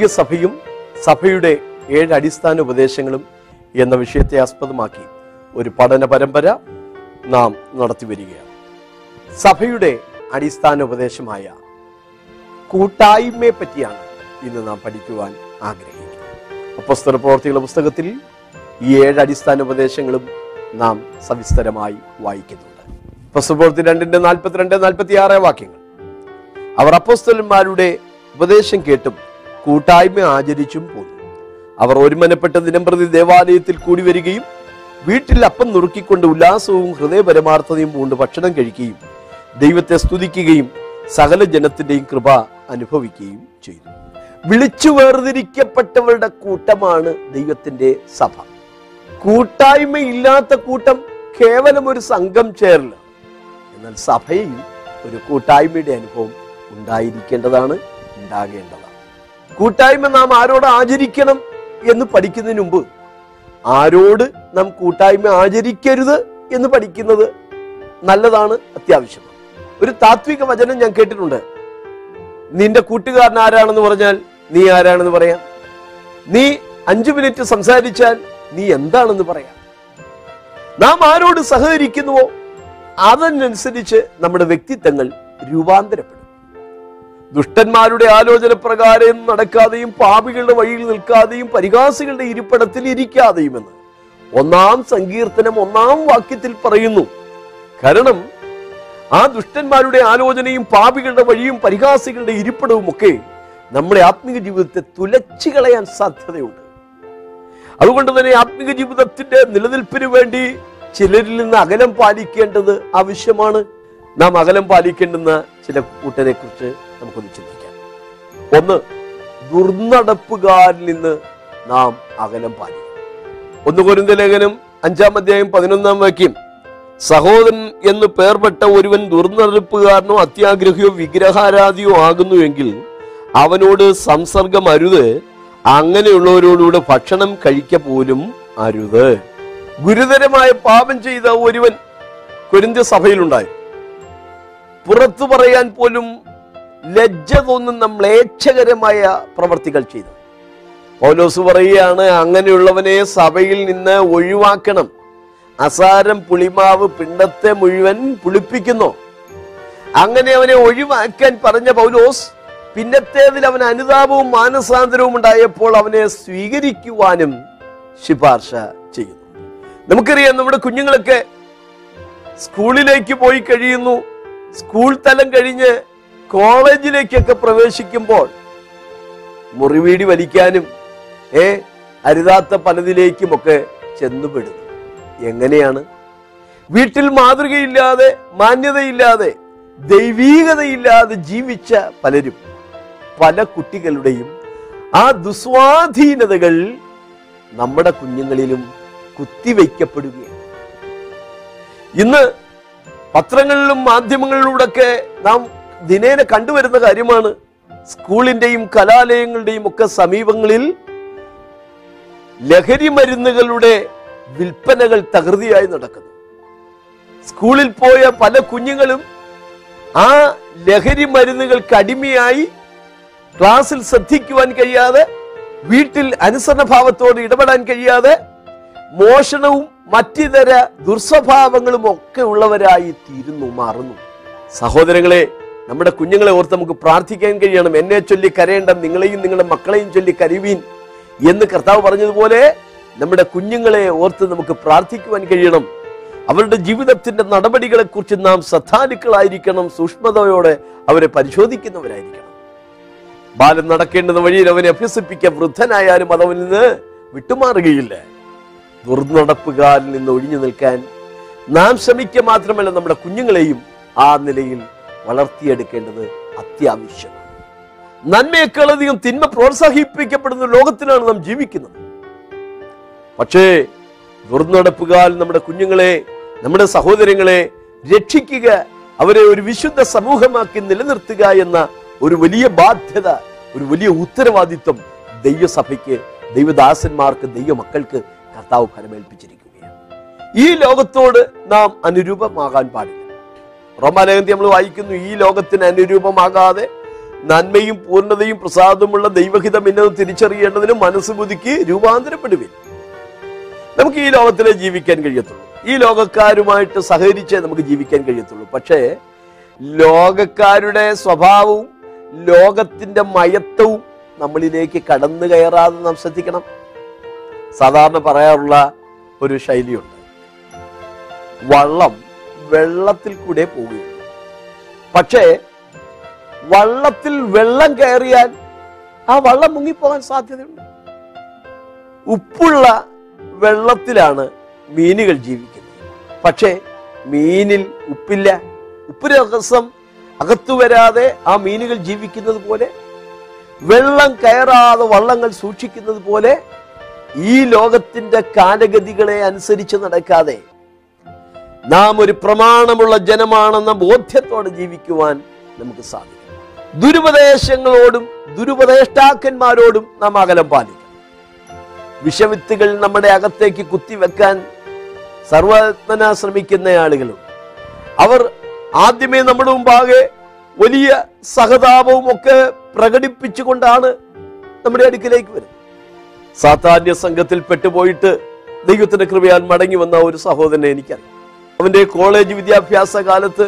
ദൈവസഭയും സഭയുടെ ഏഴ് അടിസ്ഥാന ഉപദേശങ്ങളും എന്ന വിഷയത്തെ ആസ്പദമാക്കി ഒരു പഠന പരമ്പര നാം നടത്തി വരികയാണ്. സഭയുടെ അടിസ്ഥാന ഉപദേശമായ കൂട്ടായ്മയെ പറ്റിയാണ് ഇന്ന് നാം പഠിക്കുവാൻ ആഗ്രഹിക്കുന്നത്. അപ്പസ്തര പ്രവർത്തികളുടെ പുസ്തകത്തിൽ ഈ ഏഴ് അടിസ്ഥാന ഉപദേശങ്ങളും നാം സവിസ്തരമായി വായിക്കുന്നുണ്ട്. അപ്പസ്തല പ്രവർത്തി രണ്ടിന്റെ നാൽപ്പത്തിരണ്ട് നാൽപ്പത്തി ആറ് വാക്യങ്ങൾ. അവർ അപ്പോസ്തലന്മാരുടെ ഉപദേശം കേട്ടും കൂട്ടായ്മ ആചരിച്ചും പോന്നു. അവർ ഒരുമനപ്പെട്ട ദിനം പ്രതി ദേവാലയത്തിൽ കൂടി വരികയും വീട്ടിൽ അപ്പം നുറുക്കിക്കൊണ്ട് ഉല്ലാസവും ഹൃദയപരമാർത്ഥതയും കൊണ്ട് ഭക്ഷണം കഴിക്കുകയും ദൈവത്തെ സ്തുതിക്കുകയും സകല ജനത്തിന്റെയും കൃപ അനുഭവിക്കുകയും ചെയ്തു. വിളിച്ചു വേർതിരിക്കപ്പെട്ടവരുടെ കൂട്ടമാണ് ദൈവത്തിന്റെ സഭ. കൂട്ടായ്മ ഇല്ലാത്ത കൂട്ടം കേവലം ഒരു സംഘം ചേരലാണ് എന്നാൽ സഭയിൽ ഒരു കൂട്ടായ്മയുടെ അനുഭവം ഉണ്ടായിരിക്കേണ്ടതാണ് ഉണ്ടാകേണ്ടതാണ്. കൂട്ടായ്മ നാം ആരോട് ആചരിക്കണം എന്ന് പഠിക്കുന്നതിന് മുമ്പ് ആരോട് നാം കൂട്ടായ്മ ആചരിക്കരുത് എന്ന് പഠിക്കുന്നത് നല്ലതാണ് അത്യാവശ്യം. ഒരു താത്വിക വചനം ഞാൻ കേട്ടിട്ടുണ്ട്. നിന്റെ കൂട്ടുകാരൻ ആരാണെന്ന് പറഞ്ഞാൽ നീ ആരാണെന്ന് പറയാം. നീ അഞ്ചു മിനിറ്റ് സംസാരിച്ചാൽ നീ എന്താണെന്ന് പറയാം. നാം ആരോട് സഹകരിക്കുന്നുവോ? അതിനനുസരിച്ച് നമ്മുടെ വ്യക്തിത്വങ്ങൾ രൂപാന്തരപ്പെടും. ദുഷ്ടന്മാരുടെ ആലോചന പ്രകാരം നടക്കാതെയും പാപികളുടെ വഴിയിൽ നിൽക്കാതെയും പരിഹാസികളുടെ ഇരിപ്പിടത്തിൽ ഇരിക്കാതെയുമെന്ന് ഒന്നാം സങ്കീർത്തനം ഒന്നാം വാക്യത്തിൽ പറയുന്നു. കാരണം ആ ദുഷ്ടന്മാരുടെ ആലോചനയും പാപികളുടെ വഴിയും പരിഹാസികളുടെ ഇരിപ്പിടവും ഒക്കെ നമ്മുടെ ആത്മീക ജീവിതത്തെ തുലച്ചു കളയാൻ സാധ്യതയുണ്ട്. അതുകൊണ്ട് തന്നെ ആത്മീക ജീവിതത്തിന്റെ നിലനിൽപ്പിന് വേണ്ടി ചിലരിൽ നിന്ന് അകലം പാലിക്കേണ്ടത് ആവശ്യമാണ്. നാം അകലം പാലിക്കേണ്ടുന്ന ചില കൂട്ടരെ കുറിച്ച് നമുക്കൊന്ന് ചിന്തിക്കാം. ഒന്ന് ദുർനടപ്പുകാരിൽ നിന്ന് നാം അകലം പാലിക്കും. ഒന്ന് കൊരുന്ത ലേഖനം അഞ്ചാം അധ്യായം പതിനൊന്നാം വാക്യം. സഹോദരൻ എന്ന് പേർപ്പെട്ട ഒരുവൻ ദുർനടപ്പുകാരനോ അത്യാഗ്രഹിയോ വിഗ്രഹാരാധിയോ ആകുന്നുവെങ്കിൽ അവനോട് സംസർഗം അരുത് അങ്ങനെയുള്ളവരോടുകൂടെ ഭക്ഷണം കഴിക്ക പോലും അരുത്. ഗുരുതരമായ പാപം ചെയ്ത ഒരുവൻ കൊരിന്ത്യ സഭയിലുണ്ടായി. പുറത്തു പറയാൻ പോലും ലജ്ജ തോന്നുന്ന മ്ലേച്ഛകരമായ പ്രവർത്തികൾ ചെയ്തു. പൗലോസ് പറയുകയാണ് അങ്ങനെയുള്ളവനെ സഭയിൽ നിന്ന് ഒഴിവാക്കണം. അസാരം പുളിമാവ് പിണ്ടത്തെ മുഴുവൻ പുളിപ്പിക്കുന്നു. അങ്ങനെ അവനെ ഒഴിവാക്കാൻ പറഞ്ഞ പൗലോസ് പിന്നത്തേതിൽ അവൻ അനുതാപവും മാനസാന്തരവും ഉണ്ടായപ്പോൾ അവനെ സ്വീകരിക്കുവാനും ശുപാർശ ചെയ്യുന്നു. നമുക്കറിയാം നമ്മുടെ കുഞ്ഞുങ്ങളൊക്കെ സ്കൂളിലേക്ക് പോയി കഴിയുന്നു. സ്കൂൾ തലം കഴിഞ്ഞ് കോളേജിലേക്കൊക്കെ പ്രവേശിക്കുമ്പോൾ മുറിവീടി വലിക്കാനും ഏ അരുതാത്ത പലതിലേക്കുമൊക്കെ ചെന്നുപെടുന്നു. എങ്ങനെയാണ്? വീട്ടിൽ മാതൃകയില്ലാതെ മാന്യതയില്ലാതെ ദൈവീകതയില്ലാതെ ജീവിച്ച പലരും പല കുട്ടികളുടെയും ആ ദുസ്വാധീനതകൾ നമ്മുടെ കുഞ്ഞുങ്ങളിലും കുത്തിവയ്ക്കപ്പെടുകയാണ് ഇന്ന് പത്രങ്ങളിലും മാധ്യമങ്ങളിലൂടെയൊക്കെ നാം ദിനേന കണ്ടുവരുന്ന കാര്യമാണ്. സ്കൂളിന്റെയും കലാലയങ്ങളുടെയും ഒക്കെ സമീപങ്ങളിൽ ലഹരി മരുന്നുകളുടെ വിൽപ്പനകൾ തകൃതിയായി നടക്കുന്നു. സ്കൂളിൽ പോയ പല കുഞ്ഞുങ്ങളും ആ ലഹരി മരുന്നുകൾക്ക് അടിമയായി ക്ലാസ്സിൽ ശ്രദ്ധിക്കുവാൻ കഴിയാതെ വീട്ടിൽ അനുസരണഭാവത്തോട് ഇടപെടാൻ കഴിയാതെ മോഷണവും മറ്റിതര ദുർസ്വഭാവങ്ങളും ഒക്കെ ഉള്ളവരായി തീരുന്നു മാറുന്നു. സഹോദരങ്ങളെ നമ്മുടെ കുഞ്ഞുങ്ങളെ ഓർത്ത് നമുക്ക് പ്രാർത്ഥിക്കാൻ കഴിയണം. എന്നെ ചൊല്ലി കരയേണ്ട നിങ്ങളെയും നിങ്ങളുടെ മക്കളെയും ചൊല്ലി കരുവീൻ എന്ന് കർത്താവ് പറഞ്ഞതുപോലെ നമ്മുടെ കുഞ്ഞുങ്ങളെ ഓർത്ത് നമുക്ക് പ്രാർത്ഥിക്കുവാൻ കഴിയണം. അവരുടെ ജീവിതത്തിന്റെ നടപടികളെ കുറിച്ച് നാം ശ്രദ്ധാലുക്കളായിരിക്കണം. സൂക്ഷ്മതയോടെ അവരെ പരിശോധിക്കുന്നവരായിരിക്കണം. ബാലൻ നടക്കേണ്ടുന്ന വഴിയിൽ അവനെ അഭ്യസിപ്പിക്കാൻ വൃദ്ധനായാലും അതവനിൽ നിന്ന് വിട്ടുമാറുകയില്ല. ദുർനടപ്പുകാരിൽ നിന്ന് ഒഴിഞ്ഞു നിൽക്കാൻ നാം ശ്രമിക്കുക മാത്രമല്ല നമ്മുടെ കുഞ്ഞുങ്ങളെയും ആ നിലയിൽ വളർത്തിയെടുക്കേണ്ടത് അത്യാവശ്യമാണ്. നന്മയെക്കാളധികം തിന്മ പ്രോത്സാഹിപ്പിക്കപ്പെടുന്ന ലോകത്തിലാണ് നാം ജീവിക്കുന്നത്. പക്ഷേ ദുർനടപ്പുകാൽ നമ്മുടെ കുഞ്ഞുങ്ങളെ നമ്മുടെ സഹോദരങ്ങളെ രക്ഷിക്കുക അവരെ ഒരു വിശുദ്ധ സമൂഹമാക്കി നിലനിർത്തുക എന്ന ഒരു വലിയ ബാധ്യത ഒരു വലിയ ഉത്തരവാദിത്വം ദൈവസഭയ്ക്ക് ദൈവദാസന്മാർക്ക് ദൈവമക്കൾക്ക് കർത്താവ് ഫലമേൽപ്പിച്ചിരിക്കുകയാണ്. ഈ ലോകത്തോട് നാം അനുരൂപമാകാൻ പാടില്ല. റോമാലേഖനത്തിൽ നമ്മൾ വായിക്കുന്നു ഈ ലോകത്തിന് അനുരൂപമാകാതെ നന്മയും പൂർണതയും പ്രസാദമുള്ള ദൈവഹിതം എന്നത് തിരിച്ചറിയേണ്ടതിന് മനസ്സ് ബുദ്ധിക്ക് നമുക്ക് ഈ ലോകത്തിലെ ജീവിക്കാൻ കഴിയത്തുള്ളൂ. ഈ ലോകക്കാരുമായിട്ട് സഹകരിച്ചേ നമുക്ക് ജീവിക്കാൻ കഴിയത്തുള്ളൂ. പക്ഷേ ലോകക്കാരുടെ സ്വഭാവവും ലോകത്തിന്റെ മയത്തവും നമ്മളിലേക്ക് കടന്നു കയറാതെ നാം ശ്രദ്ധിക്കണം. സാധാരണ പറയാറുള്ള ഒരു ശൈലിയുണ്ട്. വള്ളം വെള്ളത്തിൽ കൂടെ പോവുകയുള്ളൂ. പക്ഷേ വള്ളത്തിൽ വെള്ളം കയറിയാൽ ആ വള്ളം മുങ്ങിപ്പോകാൻ സാധ്യതയുണ്ട്. ഉപ്പുള്ള വെള്ളത്തിലാണ് മീനുകൾ ജീവിക്കുന്നത്. പക്ഷേ മീനിൽ ഉപ്പില്ല. ഉപ്പ് രസം അകത്തു വരാതെ ആ മീനുകൾ ജീവിക്കുന്നത് പോലെ വെള്ളം കയറാതെ വള്ളങ്ങൾ സൂക്ഷിക്കുന്നത് പോലെ ഈ ലോകത്തിന്റെ കാലഗതികളെ അനുസരിച്ച് നടക്കാതെ നാം ഒരു പ്രമാണമുള്ള ജനമാണെന്ന ബോധ്യത്തോടെ ജീവിക്കുവാൻ നമുക്ക് സാധിക്കും. ദുരുപദേശങ്ങളോടും ദുരുപദേഷ്ടാക്കന്മാരോടും നാം അകലം പാലിക്കണം. വിഷവിത്തുകൾ നമ്മുടെ അകത്തേക്ക് കുത്തിവെക്കാൻ സർവത്മന ശ്രമിക്കുന്ന ആളുകളും അവർ ആദ്യമേ നമ്മുടെ മുമ്പാകെ വലിയ സഹതാപവും ഒക്കെ പ്രകടിപ്പിച്ചുകൊണ്ടാണ് നമ്മുടെ അടുക്കിലേക്ക് വരുന്നത്. സാധാന്യ സംഘത്തിൽ പെട്ടുപോയിട്ട് ദൈവത്തിന്റെ കൃപയാൽ മടങ്ങി വന്ന ഒരു സഹോദരനെ എനിക്കറിയാം. അവന്റെ കോളേജ് വിദ്യാഭ്യാസ കാലത്ത്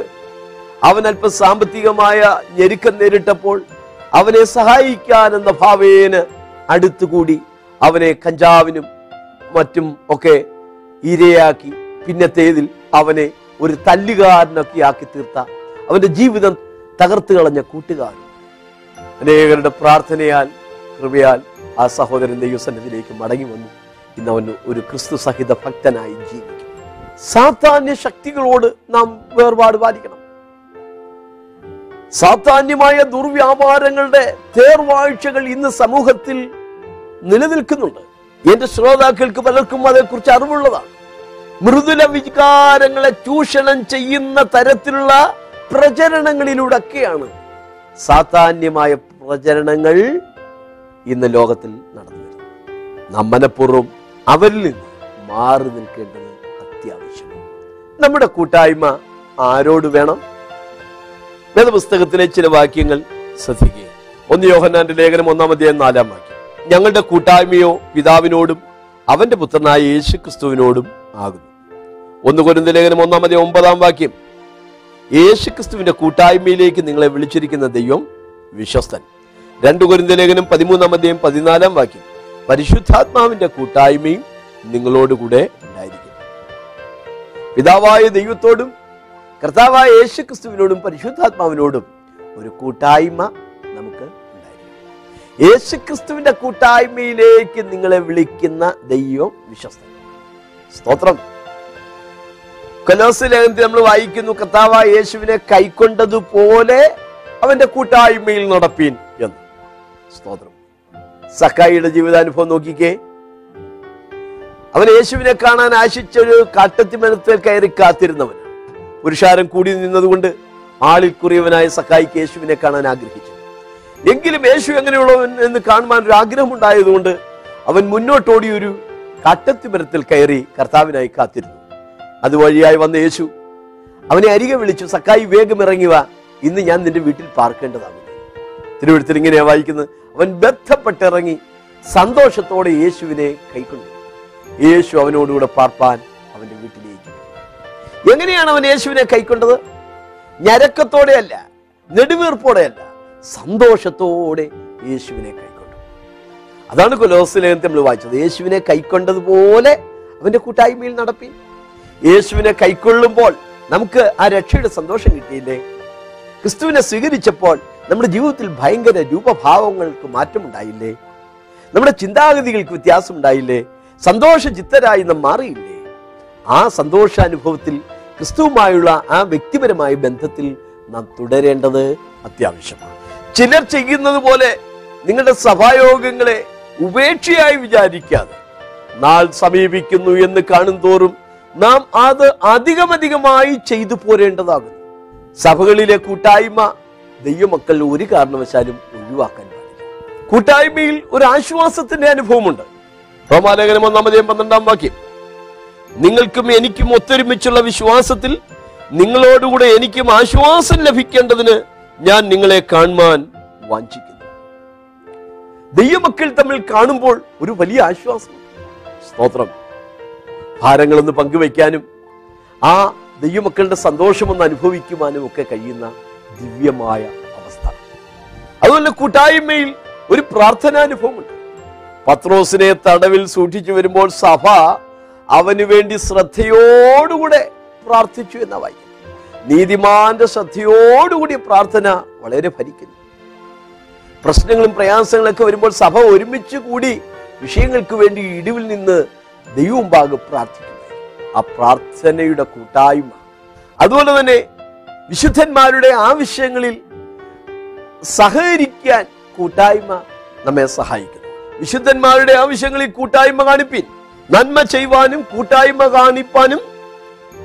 അവൻ അല്പം സാമ്പത്തികമായ ഞെരുക്കം നേരിട്ടപ്പോൾ അവനെ സഹായിക്കാൻ എന്ന ഭാവേന് അടുത്തുകൂടി അവനെ കഞ്ചാവിനും മറ്റും ഒക്കെ ഇരയാക്കി. പിന്നത്തേതിൽ അവനെ ഒരു തല്ലുകാരനൊക്കെ ആക്കി തീർത്ത. അവന്റെ ജീവിതം തകർത്തു കളഞ്ഞ കൂട്ടുകാരൻ അനേകരുടെ പ്രാർത്ഥനയാൽ കൃപയാൽ ആ സഹോദരൻ ദൈവസന്നിധിയിലേക്ക് മടങ്ങി വന്നു. ഇന്ന് അവൻ ഒരു ക്രിസ്തു സഹിത ഭക്തനായി ജീവിക്കും. സാധാന്യ ശക്തികളോട് നാം വേർപാട് പാലിക്കണം. സാധാന്യമായ ദുർവ്യാപാരങ്ങളുടെ തേർവാഴ്ചകൾ ഇന്ന് സമൂഹത്തിൽ നിലനിൽക്കുന്നുണ്ട്. എന്റെ ശ്രോതാക്കൾക്ക് പലർക്കും അതേക്കുറിച്ച് അറിവുള്ളതാണ്. മൃദുല വികാരങ്ങളെ ചൂഷണം ചെയ്യുന്ന തരത്തിലുള്ള പ്രചരണങ്ങളിലൂടെയൊക്കെയാണ് സാധാന്യമായ പ്രചരണങ്ങൾ ഇന്ന് ലോകത്തിൽ നടന്നു വരുന്നത്. അവരിൽ നിന്ന് മാറി നിൽക്കേണ്ടത് നമ്മുടെ കൂട്ടായ്മ ആരോട് വേണം? വേദപുസ്തകത്തിലെ ചില വാക്യങ്ങൾ ശ്രദ്ധിക്കുക. ഒന്ന് യോഹന്നാന്റെ ലേഖനം ഒന്നാം നാലാം വാക്യം. ഞങ്ങളുടെ കൂട്ടായ്മയോ പിതാവിനോടും അവന്റെ പുത്രനായ യേശു ക്രിസ്തുവിനോടും ആകുന്നു. ഒന്ന് കൊരുന്ന ലേഖനം ഒന്നാം ഒമ്പതാം വാക്യം. യേശു ക്രിസ്തുവിന്റെ കൂട്ടായ്മയിലേക്ക് നിങ്ങളെ വിളിച്ചിരിക്കുന്ന ദൈവം വിശ്വസ്തൻ. രണ്ടു കുരുന്ത ലേഖനം പതിമൂന്നാം അധ്യായം പതിനാലാം വാക്യം. പരിശുദ്ധാത്മാവിന്റെ കൂട്ടായ്മയും നിങ്ങളോടുകൂടെ ഉണ്ടായിരിക്കും. പിതാവായ ദൈവത്തോടും കർത്താവായ യേശു ക്രിസ്തുവിനോടും പരിശുദ്ധാത്മാവിനോടും ഒരു കൂട്ടായ്മ നമുക്ക് ഉണ്ടായിരിക്കും. യേശു കൂട്ടായ്മയിലേക്ക് നിങ്ങളെ വിളിക്കുന്ന ദൈവം വിശ്വസ്ത സ്തോത്രം. കൊലോസ് നമ്മൾ വായിക്കുന്നു കർത്താവായ യേശുവിനെ കൈക്കൊണ്ടതുപോലെ അവന്റെ കൂട്ടായ്മയിൽ നടപ്പീൻ എന്ന്. സ്തോത്രം. സക്കായിയുടെ ജീവിതാനുഭവം നോക്കിക്കേ. അവൻ യേശുവിനെ കാണാൻ ആശിച്ച ഒരു കാട്ടത്തിമനത്തിൽ കയറി കാത്തിരുന്നവൻ. പുരുഷാരം കൂടി നിന്നതുകൊണ്ട് ആളിൽ കുറിയവനായ സഹായിക്ക് യേശുവിനെ കാണാൻ ആഗ്രഹിച്ചു. എങ്കിലും യേശു എങ്ങനെയുള്ളവൻ എന്ന് കാണുവാൻ ഒരു ആഗ്രഹമുണ്ടായതുകൊണ്ട് അവൻ മുന്നോട്ടോടി ഒരു കാട്ടത്തിമരത്തിൽ കയറി കർത്താവിനായി കാത്തിരുന്നു. അതുവഴിയായി വന്ന യേശു അവനെ അരികെ വിളിച്ചു സക്കായി വേഗം ഇറങ്ങി വാ. ഇന്ന് ഞാൻ നിന്റെ വീട്ടിൽ പാർക്കേണ്ടതാണ്. തിരുവഴുത്തിൽ ഇങ്ങനെയാ വായിക്കുന്നത് അവൻ ബന്ധപ്പെട്ടിറങ്ങി സന്തോഷത്തോടെ യേശുവിനെ കൈക്കൊണ്ടു യേശു അവനോടുകൂടെ പാർപ്പാൻ അവന്റെ വീട്ടിലേക്ക് എങ്ങനെയാണ് അവൻ യേശുവിനെ കൈക്കൊണ്ടത്? ഞരക്കത്തോടെയല്ല നെടുവീർപ്പോടെയല്ല സന്തോഷത്തോടെ യേശുവിനെ കൈക്കൊണ്ടു. അതാണ് കൊലോസിലേഖനത്തിൽ നമ്മൾ വായിച്ചത്. യേശുവിനെ കൈക്കൊണ്ടതുപോലെ അവന്റെ കൂട്ടായ്മയിൽ നടപ്പി യേശുവിനെ കൈക്കൊള്ളുമ്പോൾ നമുക്ക് ആ രക്ഷയുടെ സന്തോഷം കിട്ടിയില്ലേ? ക്രിസ്തുവിനെ സ്വീകരിച്ചപ്പോൾ നമ്മുടെ ജീവിതത്തിൽ ഭയങ്കര രൂപഭാവങ്ങൾക്ക് മാറ്റമുണ്ടായില്ലേ? നമ്മുടെ ചിന്താഗതികൾക്ക് വ്യത്യാസം ഉണ്ടായില്ലേ സന്തോഷ ചിത്തരായി നാം മാറിയില്ലേ? ആ സന്തോഷാനുഭവത്തിൽ ക്രിസ്തുവുമായുള്ള ആ വ്യക്തിപരമായ ബന്ധത്തിൽ നാം തുടരേണ്ടത് അത്യാവശ്യമാണ്. ചിലർ ചെയ്യുന്നത് പോലെ നിങ്ങളുടെ സഭായോഗങ്ങളെ ഉപേക്ഷയായി വിചാരിക്കാതെ നാൾ സമീപിക്കുന്നു എന്ന് കാണും തോറും നാം അത് അധികമധികമായി ചെയ്തു പോരേണ്ടതാകുന്നു. സഭകളിലെ കൂട്ടായ്മ ദൈവമക്കൾ ഒരു കാരണവശാലും ഒഴിവാക്കാൻ പാടില്ല. കൂട്ടായ്മയിൽ ഒരു ആശ്വാസത്തിന്റെ അനുഭവമുണ്ട്. റോമാലേഖനം ഒന്നാമതേയും പന്ത്രണ്ടാം വാക്യം. നിങ്ങൾക്കും എനിക്കും ഒത്തൊരുമിച്ചുള്ള വിശ്വാസത്തിൽ നിങ്ങളോടുകൂടെ എനിക്കും ആശ്വാസം ലഭിക്കേണ്ടതിന് ഞാൻ നിങ്ങളെ കാണുവാൻ വാഞ്ചിക്കുന്നു. ദൈവമക്കൾ തമ്മിൽ കാണുമ്പോൾ ഒരു വലിയ ആശ്വാസം. സ്തോത്രം. ഭാരങ്ങളൊന്ന് പങ്കുവയ്ക്കാനും ആ ദൈവമക്കളുടെ സന്തോഷമൊന്ന് അനുഭവിക്കുവാനും ഒക്കെ കഴിയുന്ന ദിവ്യമായ അവസ്ഥ. അതുപോലെ കൂട്ടായ്മയിൽ ഒരു പ്രാർത്ഥനാനുഭവമുണ്ട്. പത്രോസിനെ തടവിൽ സൂക്ഷിച്ചു വരുമ്പോൾ സഭ അവന് വേണ്ടി ശ്രദ്ധയോടുകൂടെ പ്രാർത്ഥിച്ചു എന്ന വായിക്കും നീതിമാന്റെ ശ്രദ്ധയോടുകൂടി പ്രാർത്ഥന വളരെ ഭരിക്കുന്നു പ്രശ്നങ്ങളും പ്രയാസങ്ങളൊക്കെ വരുമ്പോൾ സഭ ഒരുമിച്ച് കൂടി വിഷയങ്ങൾക്ക് വേണ്ടി ഇടിവിൽ നിന്ന് ദൈവമുമ്പാകെ പ്രാർത്ഥിക്കുന്നു. ആ പ്രാർത്ഥനയുടെ കൂട്ടായ്മ. അതുപോലെ തന്നെ വിശുദ്ധന്മാരുടെ ആവശ്യങ്ങളിൽ സഹകരിക്കാൻ കൂട്ടായ്മ നമ്മെ സഹായിക്കുന്നു. വിശുദ്ധന്മാരുടെ ആവശ്യങ്ങളിൽ കൂട്ടായ്മ കാണിപ്പിൻ. നന്മ ചെയ്യുവാനും കൂട്ടായ്മ കാണിപ്പാനും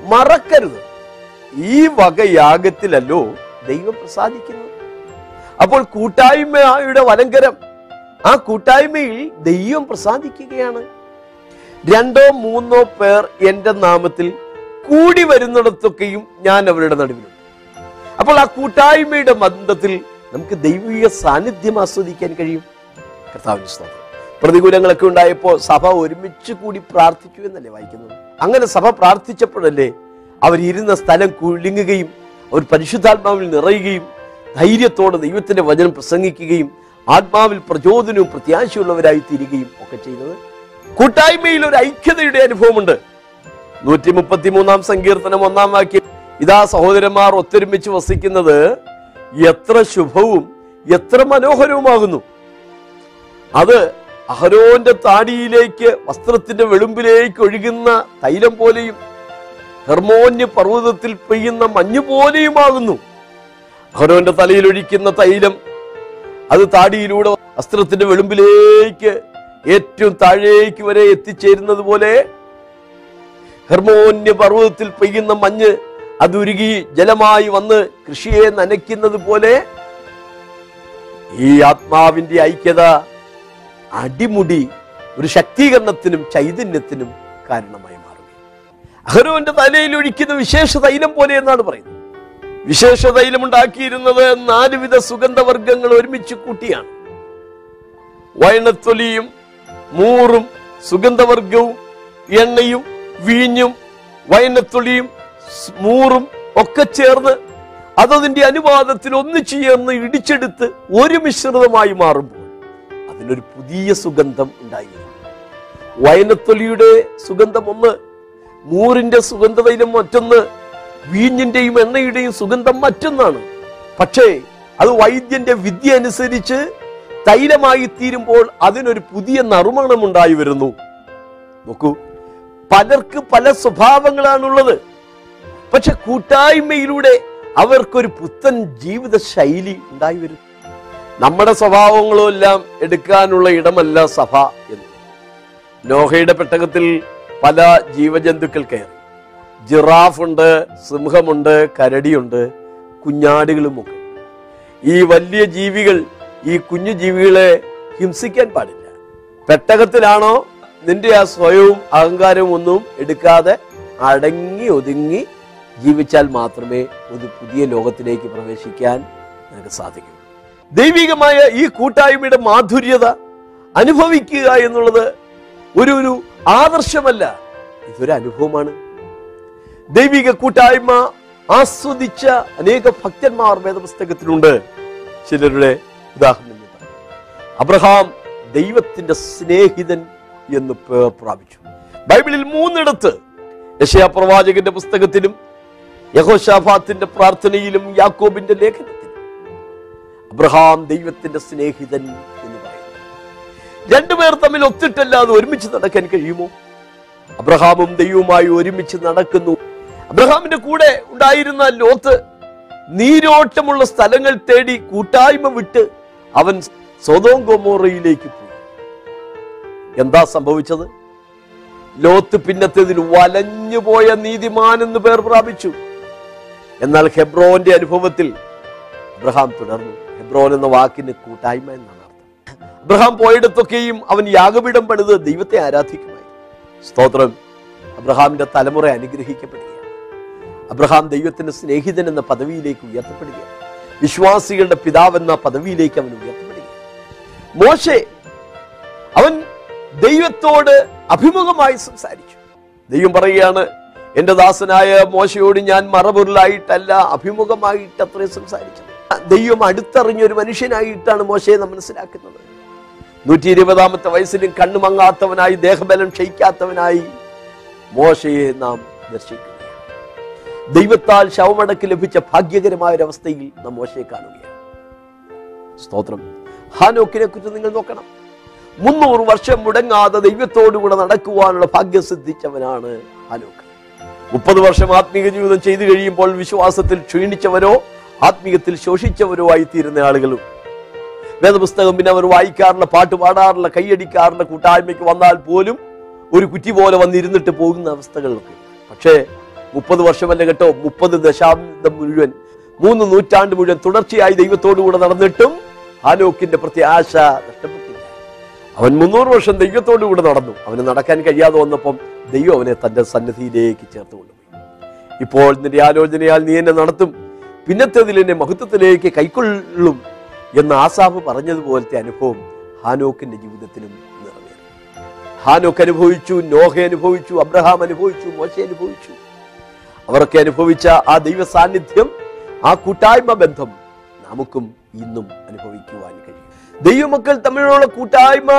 മറക്കരുത്. ഈ വകയാഗത്തിലല്ലോ ദൈവം പ്രസാദിക്കുന്നത്. അപ്പോൾ കൂട്ടായ്മയുടെ വലങ്കരം ആ കൂട്ടായ്മയിൽ ദൈവം പ്രസാദിക്കുകയാണ്. രണ്ടോ മൂന്നോ പേർ എന്റെ നാമത്തിൽ കൂടി വരുന്നിടത്തൊക്കെയും ഞാൻ അവരുടെ നടുവിലുണ്ട്. അപ്പോൾ ആ കൂട്ടായ്മയുടെ മന്ദത്തിൽ നമുക്ക് ദൈവിക സാന്നിധ്യം ആസ്വദിക്കാൻ കഴിയും. കർത്താവിന് സ്തോത്രം. പ്രതികൂലങ്ങളൊക്കെ ഉണ്ടായപ്പോൾ സഭ ഒരുമിച്ച് കൂടി പ്രാർത്ഥിച്ചു എന്നല്ലേ വായിക്കുന്നത്? അങ്ങനെ സഭ പ്രാർത്ഥിച്ചപ്പോഴല്ലേ അവർ ഇരുന്ന സ്ഥലം കുലുങ്ങുകയും അവർ പരിശുദ്ധാത്മാവിൽ നിറയുകയും ധൈര്യത്തോടെ ദൈവത്തിന്റെ വചനം പ്രസംഗിക്കുകയും ആത്മാവിൽ പ്രചോദനവും പ്രത്യാശയുള്ളവരായി തീരുകയും ഒക്കെ ചെയ്യുന്നത് കൂട്ടായ്മയിൽ ഒരു ഐക്യതയുടെ അനുഭവമുണ്ട്. നൂറ്റി മുപ്പത്തി മൂന്നാം സങ്കീർത്തനം ഒന്നാം വാക്യം. ഇതാ സഹോദരന്മാർ ഒത്തൊരുമിച്ച് വസിക്കുന്നത് എത്ര ശുഭവും എത്ര മനോഹരവുമാകുന്നു. അത് അഹരോന്റെ താടിയിലേക്ക് വസ്ത്രത്തിന്റെ വെളുമ്പിലേക്ക് ഒഴുകുന്ന തൈലം പോലെയും ഹെർമോന്യ പർവതത്തിൽ പെയ്യുന്ന മഞ്ഞു പോലെയുമാകുന്നു. അഹരോന്റെ തലയിൽ ഒഴിക്കുന്ന തൈലം അത് താടിയിലൂടെ വസ്ത്രത്തിന്റെ വെളുമ്പിലേക്ക് ഏറ്റവും താഴേക്ക് വരെ എത്തിച്ചേരുന്നത് പോലെ ഹെർമോന്യ പർവതത്തിൽ പെയ്യുന്ന മഞ്ഞ് അതുരുകി ജലമായി വന്ന് കൃഷിയെ നനയ്ക്കുന്നത് പോലെ ഈ ആത്മാവിന്റെ ഐക്യത അടിമുടി ഒരു ശക്തീകരണത്തിനും ചൈതന്യത്തിനും കാരണമായി മാറും. അഹരോന്റെ തലയിൽ ഒഴിക്കുന്ന വിശേഷ തൈലം പോലെ എന്നാണ് പറയുന്നത്. വിശേഷ തൈലം ഉണ്ടാക്കിയിരുന്നത് നാലുവിധ സുഗന്ധവർഗങ്ങൾ ഒരുമിച്ച് കൂട്ടിയാണ്. വയണത്തൊലിയും മൂറും സുഗന്ധവർഗവും എണ്ണയും വീഞ്ഞും വയനത്തൊലിയും മൂറും ഒക്കെ ചേർന്ന് അതതിന്റെ അനുവാദത്തിൽ ഒന്നിച്ചു ചേർന്ന് ഇടിച്ചെടുത്ത് ഒരു മിശ്രിതമായി മാറുമ്പോൾ അതിനൊരു പുതിയ സുഗന്ധം ഉണ്ടായി വയനത്തൊലിയുടെ സുഗന്ധം ഒന്ന് മൂറിന്റെ സുഗന്ധതയിലും മറ്റൊന്ന് വീഞ്ഞിന്റെയും എണ്ണയുടെയും സുഗന്ധം മറ്റൊന്നാണ്. പക്ഷേ അത് വൈദ്യന്റെ വിദ്യ അനുസരിച്ച് തൈലമായി തീരുമ്പോൾ അതിനൊരു പുതിയ നറുമണം ഉണ്ടായി വരുന്നു. നോക്കൂ പലർക്ക് പല സ്വഭാവങ്ങളാണുള്ളത്. പക്ഷെ കൂട്ടായ്മയിലൂടെ അവർക്കൊരു പുത്തൻ ജീവിത ശൈലി ഉണ്ടായി വരും നമ്മുടെ സ്വഭാവങ്ങളും എല്ലാം എടുക്കാനുള്ള ഇടമല്ല സഭ എന്ന്. നോഹയുടെ പെട്ടകത്തിൽ പല ജീവജന്തുക്കൾ കയറി. ജിറാഫുണ്ട് സിംഹമുണ്ട് കരടിയുണ്ട് കുഞ്ഞാടുകളുമൊക്കെ. ഈ വലിയ ജീവികൾ ഈ കുഞ്ഞു ജീവികളെ ഹിംസിക്കാൻ പാടില്ല. പെട്ടകത്തിലാണോ നിന്റെ ആ സ്വയവും അഹങ്കാരവും ഒന്നും എടുക്കാതെ അടങ്ങി ഒതുങ്ങി ജീവിച്ചാൽ മാത്രമേ ഒരു പുതിയ ലോകത്തിലേക്ക് പ്രവേശിക്കാൻ നിനക്ക് സാധിക്കൂ. ദൈവികമായ ഈ കൂട്ടായ്മയുടെ മാധുര്യത അനുഭവിക്കുക എന്നുള്ളത് ഒരു ഒരു ആദർശമല്ല. ഇതൊരു അനുഭവമാണ്. ദൈവിക കൂട്ടായ്മ ആസ്വദിച്ച അനേക ഭക്തന്മാർ വേദപുസ്തകത്തിലുണ്ട്. ചിലരുടെ ഉദാഹരണം അബ്രഹാം ദൈവത്തിന്റെ സ്നേഹിതൻ എന്ന് പേർ പ്രാപിച്ചു. ബൈബിളിൽ മൂന്നിടത്ത് യശയാ പ്രവാചകന്റെ പുസ്തകത്തിലും യഹോഷാഫാത്തിന്റെ പ്രാർത്ഥനയിലും യാക്കോബിന്റെ ലേഖനത്തിലും അബ്രഹാം ദൈവത്തിന്റെ സ്നേഹിതൻ എന്ന് പറയുന്നു. രണ്ടുപേർ തമ്മിൽ ഒത്തിട്ടല്ലാതെ ഒരുമിച്ച് നടക്കാൻ കഴിയുമോ? അബ്രഹാമും ദൈവവുമായി ഒരുമിച്ച് നടക്കുന്നു. അബ്രഹാമിന്റെ കൂടെ ഉണ്ടായിരുന്ന ലോത്ത് നീരോട്ടമുള്ള സ്ഥലങ്ങൾ തേടി കൂട്ടായ്മ വിട്ട് അവൻ സ്വതോം ഗോമോറയിലേക്ക് പോയി. എന്താ സംഭവിച്ചത്? ലോത്ത് പിന്നത്തേതിൽ വലഞ്ഞുപോയ നീതിമാൻ എന്ന് പേർ പ്രാപിച്ചു. എന്നാൽ ഹെബ്രോന്റെ അനുഭവത്തിൽ അബ്രഹാം തുടർന്നു. ഹെബ്രോൻ എന്ന വാക്കിന് കൂട്ടായ്മ എന്നാണ് അർത്ഥം. അബ്രഹാം പോയിടത്തൊക്കെയും അവൻ യാഗപീഠം പണിത് ദൈവത്തെ ആരാധിക്കുമായി സ്തോത്രം. അബ്രഹാമിന്റെ തലമുറ അനുഗ്രഹിക്കപ്പെടുകയാണ്. അബ്രഹാം ദൈവത്തിന്റെ സ്നേഹിതൻ എന്ന പദവിയിലേക്ക് ഉയർത്തപ്പെടുകയാണ്. വിശ്വാസികളുടെ പിതാവെന്ന പദവിയിലേക്ക് അവൻ ഉയർത്തപ്പെടുകയാണ്. മോശെ അവൻ ദൈവത്തോട് അഭിമുഖമായി സംസാരിച്ചു. ദൈവം പറയുകയാണ് എന്റെ ദാസനായ മോശയോട് ഞാൻ മറപൊരുളായിട്ടല്ല അഭിമുഖമായിട്ട് അത്രയും സംസാരിച്ചത്. ദൈവം അടുത്തറിഞ്ഞ ഒരു മനുഷ്യനായിട്ടാണ് മോശയെ നാം മനസ്സിലാക്കുന്നത്. നൂറ്റി ഇരുപതാമത്തെ വയസ്സിലും കണ്ണുമങ്ങാത്തവനായി ദേഹബലം ക്ഷയിക്കാത്തവനായി മോശയെ നാം ദർശിക്കുന്നു ദൈവത്താൽ ശവമടക്ക് ലഭിച്ച ഭാഗ്യകരമായ ഒരു അവസ്ഥയിൽ നാം മോശയെ കാണുകയാണ്. സ്തോത്രം. ഹാനോക്കിനെ കുറിച്ച് നിങ്ങൾ നോക്കണം. മുന്നൂറ് വർഷം മുടങ്ങാതെ ദൈവത്തോടുകൂടെ നടക്കുവാനുള്ള ഭാഗ്യം സിദ്ധിച്ചവനാണ് ഹാനോക്ക്. മുപ്പത് വർഷം ആത്മീയ ജീവിതം ചെയ്തു കഴിയുമ്പോൾ വിശ്വാസത്തിൽ ക്ഷീണിച്ചവരോ ആത്മീയത്തിൽ ശോഷിച്ചവരുമായി തീരുന്ന ആളുകളും വേദപുസ്തകം പിന്നെ അവർ വായിക്കാറില്ല പാട്ട് പാടാറില്ല കൈയടിക്കാറില്ല കൂട്ടായ്മയ്ക്ക് വന്നാൽ പോലും ഒരു കുറ്റി പോലെ വന്നിരുന്നിട്ട് പോകുന്ന അവസ്ഥകളിലൊക്കെ പക്ഷേ മുപ്പത് വർഷമല്ല കേട്ടോ? മുപ്പത് ദശാബ്ദം മുഴുവൻ മൂന്ന് നൂറ്റാണ്ട് മുഴുവൻ തുടർച്ചയായി ദൈവത്തോടുകൂടെ നടന്നിട്ടും ആലോക്കിന്റെ പ്രത്യാശ നഷ്ടപ്പെട്ടില്ല. അവൻ മുന്നൂറ് വർഷം ദൈവത്തോടുകൂടെ നടന്നു. അവന് നടക്കാൻ കഴിയാതെ വന്നപ്പം ദൈവം അവനെ തന്റെ സന്നിധിയിലേക്ക് ചേർത്ത് കൊണ്ടുപോയി ഇപ്പോൾ നിന്റെ ആലോചനയാൽ നീ എന്നെ നടത്തും. പിന്നത്തേതിൽ എന്നെ മഹത്വത്തിലേക്ക് കൈക്കൊള്ളും എന്ന് ആസാഫ് പറഞ്ഞതുപോലത്തെ അനുഭവം ഹാനോക്കിന്റെ ജീവിതത്തിലും നിറവേറി. ഹാനോക്ക് അനുഭവിച്ചു നോഹ അനുഭവിച്ചു അബ്രഹാം അനുഭവിച്ചു മോശ അനുഭവിച്ചു. അവരൊക്കെ അനുഭവിച്ച ആ ദൈവ സാന്നിധ്യം ആ കൂട്ടായ്മ ബന്ധം നമുക്കും ഇന്നും അനുഭവിക്കുവാൻ കഴിയും. ദൈവമക്കൾ തമ്മിലുള്ള കൂട്ടായ്മ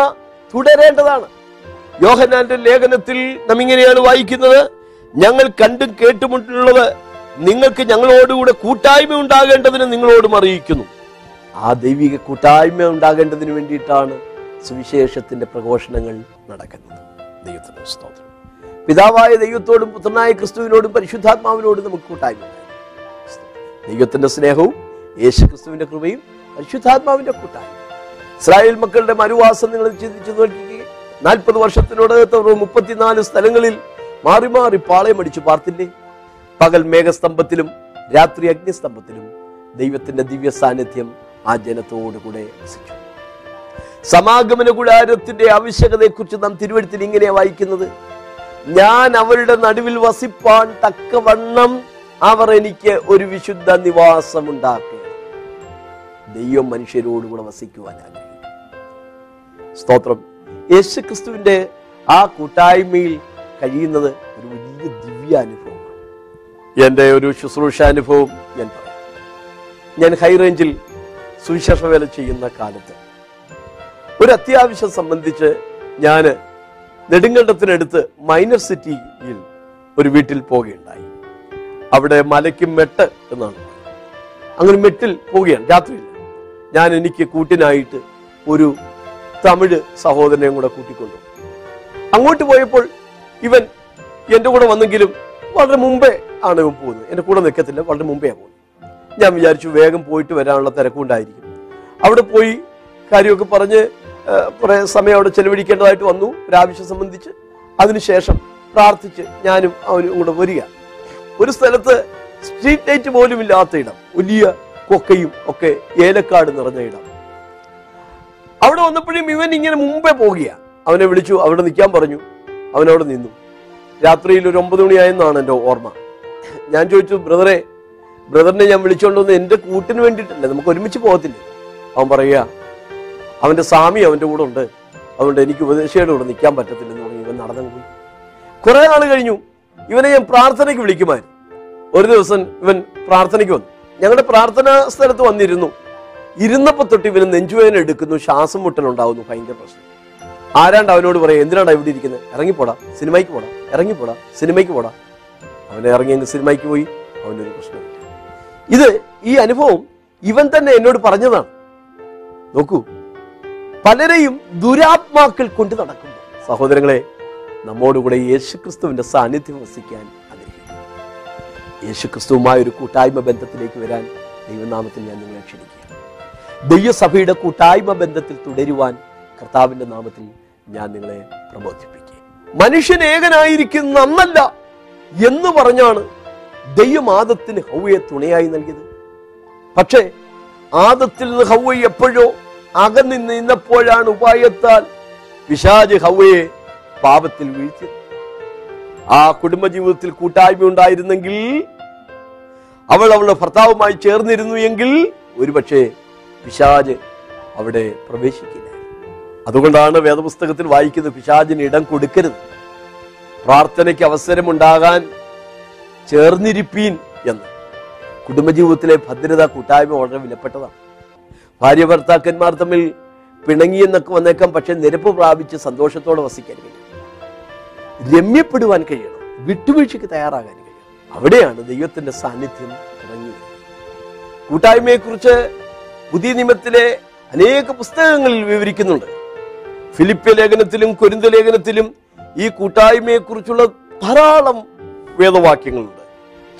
തുടരേണ്ടതാണ്. യോഹനാന്റെ ലേഖനത്തിൽ നാം ഇങ്ങനെയാണ് വായിക്കുന്നത് ഞങ്ങൾ കണ്ടും കേട്ടുമുട്ടുള്ളത് നിങ്ങൾക്ക് ഞങ്ങളോടുകൂടെ കൂട്ടായ്മ ഉണ്ടാകേണ്ടതിന് നിങ്ങളോടും അറിയിക്കുന്നു. ആ ദൈവിക കൂട്ടായ്മ ഉണ്ടാകേണ്ടതിന് വേണ്ടിയിട്ടാണ് സുവിശേഷത്തിന്റെ പ്രഘോഷണങ്ങൾ നടക്കുന്നത്. ദൈവത്തിന്റെ സ്തോത്രം. പിതാവായ ദൈവത്തോടും പുത്രനായ ക്രിസ്തുവിനോടും പരിശുദ്ധാത്മാവിനോടും നമുക്ക് കൂട്ടായ്മ ദൈവത്തിന്റെ സ്നേഹവും യേശു ക്രിസ്തുവിന്റെ കൃപയും പരിശുദ്ധാത്മാവിന്റെ കൂട്ടായ്മ. ഇസ്രായേൽ മക്കളുടെ മരുവാസം നിങ്ങൾ ചിന്തിച്ചു നോക്കി നാൽപ്പത് വർഷത്തിനോടകത്ത് മുപ്പത്തിനാല് സ്ഥലങ്ങളിൽ മാറി മാറി പാളയം അടിച്ചു പാർത്തില്ലേ? പകൽ മേഘസ്തംഭത്തിലും രാത്രി അഗ്നിസ്തംഭത്തിലും ദൈവത്തിന്റെ ദിവ്യ സാന്നിധ്യം ആ ജനത്തോടു കൂടെ വസിച്ചു സമാഗമന കൂടാരത്തിന്റെ ആവശ്യകതയെക്കുറിച്ച് നാം തിരുവഴുത്തിൽ ഇങ്ങനെ വായിക്കുന്നത്. ഞാൻ അവരുടെ നടുവിൽ വസിപ്പാൻ തക്കവണ്ണം അവർ എനിക്ക് ഒരു വിശുദ്ധ നിവാസം ഉണ്ടാക്കുക ദൈവം മനുഷ്യരോടുകൂടെ വസിക്കുവാൻ ആഗ്രഹിക്കും സ്തോത്രം. യേശുക്രിസ്തുവിന്റെ ആ കൂട്ടായ്മയിൽ കഴിയുന്നത് ഒരു വലിയ ദിവ്യ അനുഭവമാണ് എന്റെ ഒരു ശുശ്രൂഷാനുഭവം ഞാൻ പറയാം. ഞാൻ ഹൈറേഞ്ചിൽ സുവിശേഷ വേല ചെയ്യുന്ന കാലത്ത് ഒരു അത്യാവശ്യം സംബന്ധിച്ച് ഞാൻ നെടുങ്കണ്ടത്തിനടുത്ത് മൈനർ സിറ്റിയിൽ ഒരു വീട്ടിൽ പോവുകയുണ്ടായി. അവിടെ മലയ്ക്ക് മെട്ട് എന്നാണ് അങ്ങനെ മെട്ടിൽ പോവുകയാണ് രാത്രിയിൽ. ഞാൻ എനിക്ക് കൂട്ടിനായിട്ട് ഒരു തമിഴ് സഹോദരനെയും കൂടെ കൂട്ടിക്കൊണ്ടു. അങ്ങോട്ട് പോയപ്പോൾ ഇവൻ എന്റെ കൂടെ വന്നെങ്കിലും വളരെ മുമ്പേ ആണ് ഇവൻ പോകുന്നത്. എന്റെ കൂടെ നിൽക്കത്തില്ല വളരെ മുമ്പേ പോകുന്നത്. ഞാൻ വിചാരിച്ചു വേഗം പോയിട്ട് വരാനുള്ള തിരക്കുണ്ടായിരിക്കും അവിടെ പോയി കാര്യമൊക്കെ പറഞ്ഞ് കുറേ സമയം അവിടെ ചെലവഴിക്കേണ്ടതായിട്ട് വന്നു. ഒരാവശ്യം സംബന്ധിച്ച് അതിനുശേഷം പ്രാർത്ഥിച്ച് ഞാനും അവനും കൂടെ വരിക. ഒരു സ്ഥലത്ത് സ്ട്രീറ്റ് ലൈറ്റ് പോലും ഇല്ലാത്ത ഇടം. വലിയ കൊക്കയും ഒക്കെ ഏലക്കാട് നിറഞ്ഞ ഇടം. അവിടെ വന്നപ്പോഴും ഇവൻ ഇങ്ങനെ മുമ്പേ പോകുക അവനെ വിളിച്ചു അവിടെ നിൽക്കാൻ പറഞ്ഞു. അവനവിടെ നിന്നു. രാത്രിയിൽ ഒരു ഒമ്പത് മണിയായെന്നാണ് എന്റെ ഓർമ്മ. ഞാൻ ചോദിച്ചു ബ്രദറെ ബ്രദറിനെ ഞാൻ വിളിച്ചോണ്ട് വന്ന് എന്റെ കൂട്ടിന് വേണ്ടിയിട്ടല്ലേ? നമുക്ക് ഒരുമിച്ച് പോകത്തില്ലേ? അവൻ പറയുക അവന്റെ സ്വാമി അവന്റെ കൂടെ ഉണ്ട്. അതുകൊണ്ട് എനിക്ക് ഉപദേശയുടെ കൂടെ നിൽക്കാൻ പറ്റത്തില്ലെന്ന് പറഞ്ഞു ഇവൻ നടന്നു പോയി. കുറെ നാൾ കഴിഞ്ഞു. ഇവനെ ഞാൻ പ്രാർത്ഥനയ്ക്ക് വിളിക്കുമായിരുന്നു. ഒരു ദിവസം ഇവൻ പ്രാർത്ഥനയ്ക്ക് വന്നു. ഞങ്ങളുടെ പ്രാർത്ഥനാ സ്ഥലത്ത് വന്നിരുന്നു. ഇരുന്നപ്പോൾ തൊട്ട് ഇവന് നെഞ്ചുവേദന എടുക്കുന്നു ശ്വാസം മുട്ടലുണ്ടാവുന്നു ഭയങ്കര പ്രശ്നം. ആരാണ്ട് അവനോട് പറയാം എന്തിനാണ് ഇവിടെ ഇരിക്കുന്നത് ഇറങ്ങിപ്പോടാ സിനിമയ്ക്ക് പോടാ ഇറങ്ങിപ്പോടാ സിനിമയ്ക്ക് പോടാ. അവനെ ഇറങ്ങി അങ്ങ് സിനിമയ്ക്ക് പോയി അവന്റെ ഒരു പ്രശ്നം. ഇത് ഈ അനുഭവം ഇവൻ തന്നെ എന്നോട് പറഞ്ഞതാണ്. നോക്കൂ പലരെയും ദുരാത്മാക്കൾ കൊണ്ട് നടക്കുന്നു. സഹോദരങ്ങളെ നമ്മോടുകൂടെ യേശുക്രിസ്തുവിന്റെ സാന്നിധ്യം വസിക്കാൻ ആഗ്രഹിക്കുന്നു. യേശുക്രിസ്തുവുമായ ഒരു കൂട്ടായ്മ ബന്ധത്തിലേക്ക് വരാൻ ദൈവനാമത്തിൽ ഞാൻ നിങ്ങളെ ക്ഷണിക്കുക ദൈവസഭയുടെ കൂട്ടായ്മ ബന്ധത്തിൽ തുടരുവാൻ കർത്താവിന്റെ നാമത്തിൽ ഞാൻ നിങ്ങളെ പ്രബോധിപ്പിക്കുക മനുഷ്യൻ ഏകനായിരിക്കുന്ന അന്നല്ല എന്ന് പറഞ്ഞാണ് ദൈവം ആദത്തിന് ഹൗവയെ തുണയായി നൽകിയത്. പക്ഷേ ആദത്തിൽ നിന്ന് ഹൗവ എപ്പോഴോ അകന്നു നിന്നപ്പോഴാണ് ഉപായത്താൽ പിശാജ് ഹൗവയെ പാപത്തിൽ വീഴ്ത്തിയത്. ആ കുടുംബജീവിതത്തിൽ കൂട്ടായ്മ ഉണ്ടായിരുന്നെങ്കിൽ അവൾ അവളുടെ ഭർത്താവുമായി ചേർന്നിരുന്നു എങ്കിൽ ഒരുപക്ഷെ പിശാജ് അവിടെ പ്രവേശിക്കില്ല. അതുകൊണ്ടാണ് വേദപുസ്തകത്തിൽ വായിക്കുന്നത് പിശാചിന് ഇടം കൊടുക്കരുത്. പ്രാർത്ഥനയ്ക്ക് അവസരമുണ്ടാകാൻ ചേർന്നിരിപ്പീൻ എന്ന്. കുടുംബജീവിതത്തിലെ ഭദ്രത കൂട്ടായ്മ വളരെ വിലപ്പെട്ടതാണ്. ഭാര്യ ഭർത്താക്കന്മാർ തമ്മിൽ പിണങ്ങി എന്നൊക്കെ വന്നേക്കാം പക്ഷെ നിരപ്പ് പ്രാപിച്ച് സന്തോഷത്തോടെ വസിക്കാൻ കഴിയും. രമ്യപ്പെടുവാൻ കഴിയണം വിട്ടുവീഴ്ചയ്ക്ക് തയ്യാറാകാൻ കഴിയും അവിടെയാണ് ദൈവത്തിന്റെ സാന്നിധ്യം തുടങ്ങിയത്. കൂട്ടായ്മയെക്കുറിച്ച് പുതിയ നിയമത്തിലെ അനേക പുസ്തകങ്ങളിൽ വിവരിക്കുന്നുണ്ട്. ഫിലിപ്പ്യ ലേഖനത്തിലും കൊരിന്ത ലേഖനത്തിലും ഈ കൂട്ടായ്മയെക്കുറിച്ചുള്ള ധാരാളം വേദവാക്യങ്ങളുണ്ട്.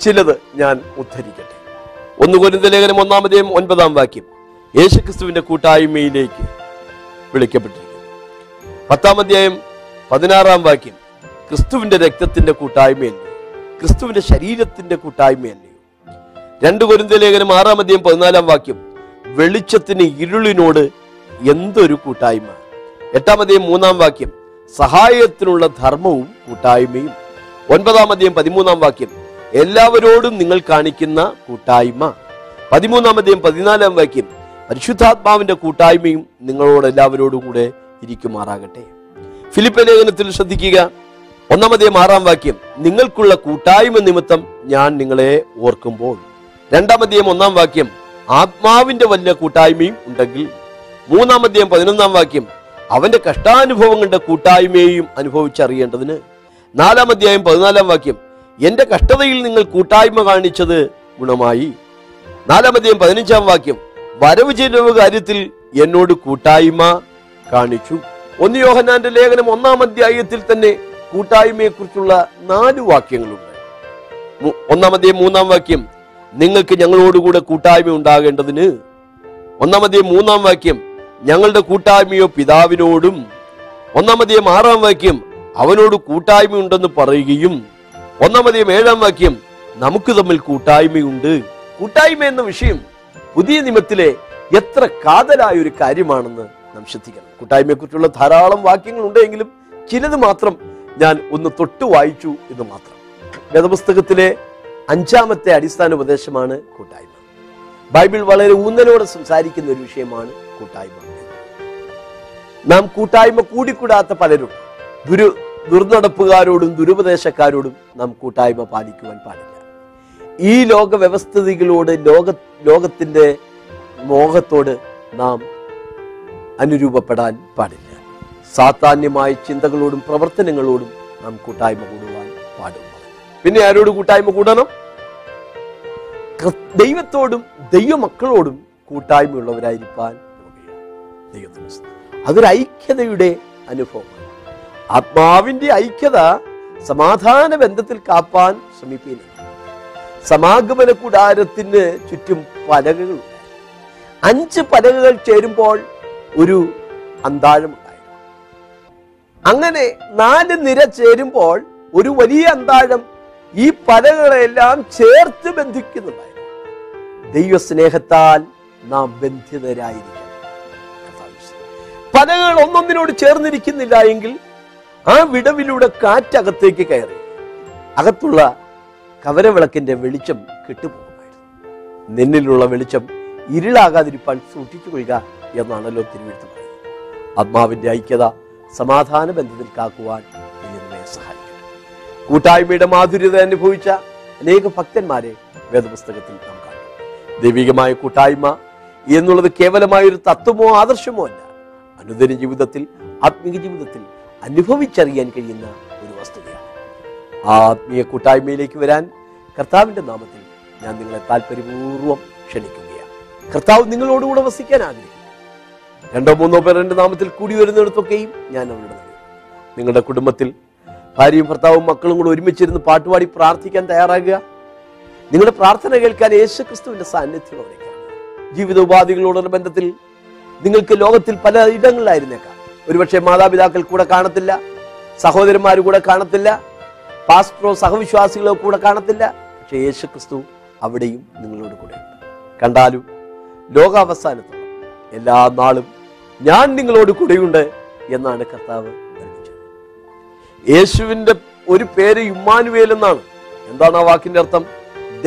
ചിലത് ഞാൻ ഉദ്ധരിക്കട്ടെ. ഒന്ന് കൊരിന്ത ലേഖനം ഒന്നാമതേയും ഒൻപതാം വാക്യം. യേശുക്രിസ്തുവിന്റെ കൂട്ടായ്മയിലേക്ക് വിളിക്കപ്പെട്ടിരിക്കുന്നു. പത്താം അധ്യായം പതിനാറാം വാക്യം. ക്രിസ്തുവിന്റെ രക്തത്തിന്റെ കൂട്ടായ്മയല്ലേ? ക്രിസ്തുവിന്റെ ശരീരത്തിന്റെ കൂട്ടായ്മയല്ലേ? രണ്ട് കൊരിന്ത ലേഖനം ആറാം അധ്യായം പതിനാലാം വാക്യം. വെളിച്ചത്തിന് ഇരുളിനോട് എന്തൊരു കൂട്ടായ്മ? എട്ടാം മൂന്നാം വാക്യം. സഹായത്തിനുള്ള ധർമ്മവും കൂട്ടായ്മയും. ഒൻപതാം അധ്യായം പതിമൂന്നാം വാക്യം. എല്ലാവരോടും നിങ്ങൾ കാണിക്കുന്ന കൂട്ടായ്മ. പതിമൂന്നാം അധ്യായം പതിനാലാം വാക്യം. പരിശുദ്ധാത്മാവിന്റെ കൂട്ടായ്മയും നിങ്ങളോട് എല്ലാവരോടും കൂടെ ഇരിക്കുമാറാകട്ടെ. ഫിലിപ്പ് ലേഖനത്തിൽ ശ്രദ്ധിക്കുക. ഒന്നാമതേയും ആറാം വാക്യം. നിങ്ങൾക്കുള്ള കൂട്ടായ്മ നിമിത്തം ഞാൻ നിങ്ങളെ ഓർക്കുമ്പോൾ. രണ്ടാമതേയും ഒന്നാം വാക്യം. ആത്മാവിന്റെ വലിയ കൂട്ടായ്മയും ഉണ്ടെങ്കിൽ. മൂന്നാമതേയും പതിനൊന്നാം വാക്യം. അവന്റെ കഷ്ടാനുഭവങ്ങളുടെ കൂട്ടായ്മയെയും അനുഭവിച്ചറിയേണ്ടതിന് നാലാം അധ്യായം പതിനാലാം വാക്യം എന്റെ കഷ്ടതയിൽ നിങ്ങൾ കൂട്ടായ്മ കാണിച്ചത് ഗുണമായി. നാലാം അധ്യായം പതിനഞ്ചാം വാക്യം വരവ് ചെലവ് കാര്യത്തിൽ എന്നോട് കൂട്ടായ്മ കാണിച്ചു. ഒന്ന് യോഹനാന്റെ ലേഖനം ഒന്നാം അധ്യായത്തിൽ തന്നെ കൂട്ടായ്മയെക്കുറിച്ചുള്ള നാല് വാക്യങ്ങളുണ്ട്. ഒന്നാം ഒന്നാമതേ മൂന്നാം വാക്യം നിങ്ങൾക്ക് ഞങ്ങളോടുകൂടെ കൂട്ടായ്മ ഉണ്ടാകേണ്ടതിന്. ഒന്നാമതേ മൂന്നാം വാക്യം ഞങ്ങളുടെ കൂട്ടായ്മയോ പിതാവിനോടും ഒന്നാമതേയും ആറാം വാക്യം അവനോട് കൂട്ടായ്മയുണ്ടെന്ന് പറയുകയും ഒന്നാമതേയും ഏഴാം വാക്യം നമുക്ക് തമ്മിൽ കൂട്ടായ്മയുണ്ട്. കൂട്ടായ്മ എന്ന വിഷയം പുതിയ നിയമത്തിലെ എത്ര കാതലായ ഒരു കാര്യമാണെന്ന് നാം ശ്രദ്ധിക്കണം. കൂട്ടായ്മയെക്കുറിച്ചുള്ള ധാരാളം വാക്യങ്ങൾ ഉണ്ടെങ്കിലും ചിലത് മാത്രം ഞാൻ ഒന്ന് തൊട്ട് വായിച്ചു എന്ന് മാത്രം. വേദപുസ്തകത്തിലെ അഞ്ചാമത്തെ അടിസ്ഥാന ഉപദേശമാണ് കൂട്ടായ്മ. ബൈബിൾ വളരെ ഊന്നലോടെ സംസാരിക്കുന്ന ഒരു വിഷയമാണ് കൂട്ടായ്മ. നാം കൂട്ടായ്മ കൂടിക്കൂടാത്ത പലരും ദുരു ദുർനടപ്പുകാരോടും ദുരുപദേശക്കാരോടും നാം കൂട്ടായ്മ പാലിക്കുവാൻ പാടില്ല ഈ ലോക വ്യവസ്ഥിതികളോട് ലോക ലോകത്തിന്റെ മോഹത്തോട് നാം അനുരൂപപ്പെടാൻ പാടില്ല സാധാന്യമായ ചിന്തകളോടും പ്രവർത്തനങ്ങളോടും നാം കൂട്ടായ്മ കൂടുവാൻ പാടില്ല പിന്നെ ആരോട് കൂട്ടായ്മ കൂടണം ദൈവത്തോടും ദൈവമക്കളോടും കൂട്ടായ്മയുള്ളവരായിരിക്കാൻ. ദൈവത്തിന്. അതൊരു ഐക്യതയുടെ അനുഭവമാണ്. ആത്മാവിന്റെ ഐക്യത സമാധാന ബന്ധത്തിൽ കാപ്പാൻ ശ്രമിപ്പിക്കുന്നു സമാഗമന കൂടാരത്തിന് ചുറ്റും പലകകളുണ്ട്. അഞ്ച് പലകകൾ ചേരുമ്പോൾ ഒരു അന്താഴമുണ്ടായിരുന്നു. അങ്ങനെ നാല് നിര ചേരുമ്പോൾ ഒരു വലിയ അന്താഴം ഈ പലകളെല്ലാം ചേർത്ത് ബന്ധിക്കുന്നുണ്ടായിരുന്നു. ദൈവസ്നേഹത്താൽ നാം ബന്ധിതരായിരിക്കണം പലകൾ ഒന്നൊന്നിനോട് ചേർന്നിരിക്കുന്നില്ല എങ്കിൽ ആ വിടവിലൂടെ കാറ്റകത്തേക്ക് കയറി അകത്തുള്ള കവരവിളക്കിന്റെ വെളിച്ചം കെട്ടുപോകുമായിരുന്നു. നിന്നിലുള്ള വെളിച്ചം ഇരുളാകാതിരിപ്പാൻ സൂക്ഷിച്ചു കൊള്ളുക എന്നാണല്ലോ തിരുവെഴുത്ത് പറയുന്നത്. ആത്മാവിന്റെ ഐക്യത സമാധാന ബന്ധത്തിൽ കാക്കുവാൻ എന്നെ കൂട്ടായ്മയുടെ മാധുര്യത അനുഭവിച്ച അനേക ഭക്തന്മാരെ വേദപുസ്തകത്തിൽ നാം കാണും. ദൈവികമായ കൂട്ടായ്മ എന്നുള്ളത് കേവലമായ ഒരു തത്വമോ ആദർശമോ അല്ല. അനുദിന ജീവിതത്തിൽ ആത്മീയ ജീവിതത്തിൽ അനുഭവിച്ചറിയാൻ കഴിയുന്ന ഒരു വസ്തുതയാണ്. ആത്മീയ കൂട്ടായ്മയിലേക്ക് വരാൻ കർത്താവിന്റെ നാമത്തിൽ ഞാൻ നിങ്ങളെ താല്പര്യപൂർവം ക്ഷണിക്കുകയാണ്. കർത്താവ് നിങ്ങളോടുകൂടെ വസിക്കാൻ ആഗ്രഹിക്കുന്നു. രണ്ടോ മൂന്നോ പേർ എന്റെ നാമത്തിൽ കൂടി വരുന്നിടത്തൊക്കെയും ഞാൻ അവരുടെ. നിങ്ങളുടെ കുടുംബത്തിൽ ഭാര്യയും ഭർത്താവും മക്കളും കൂടെ ഒരുമിച്ചിരുന്ന് പാട്ടുപാടി പ്രാർത്ഥിക്കാൻ തയ്യാറാകുക. നിങ്ങളുടെ പ്രാർത്ഥന കേൾക്കാൻ യേശുക്രിസ്തുവിന്റെ സാന്നിധ്യം സാന്നിധ്യം ജീവിത ഉപാധികളോടുള്ള ബന്ധത്തിൽ നിങ്ങൾക്ക് ലോകത്തിൽ പല ഇടങ്ങളിലായിരുന്നേക്കാം. ഒരുപക്ഷെ മാതാപിതാക്കൾ കൂടെ കാണത്തില്ല സഹോദരന്മാർ കൂടെ കാണത്തില്ല പാസ്റ്ററോ സഹവിശ്വാസികളോ കൂടെ കാണത്തില്ല. പക്ഷെ യേശു ക്രിസ്തു അവിടെയും നിങ്ങളോട് കൂടെയുണ്ട് കണ്ടാലും ലോകാവസാനത്തോളം എല്ലാ നാളും ഞാൻ നിങ്ങളോട് കൂടെയുണ്ട് എന്നാണ് കർത്താവ് പഠിപ്പിച്ചത് യേശുവിന്റെ ഒരു പേര് ഇമ്മാനുവേൽ എന്നാണ്. എന്താണ് ആ വാക്കിന്റെ അർത്ഥം?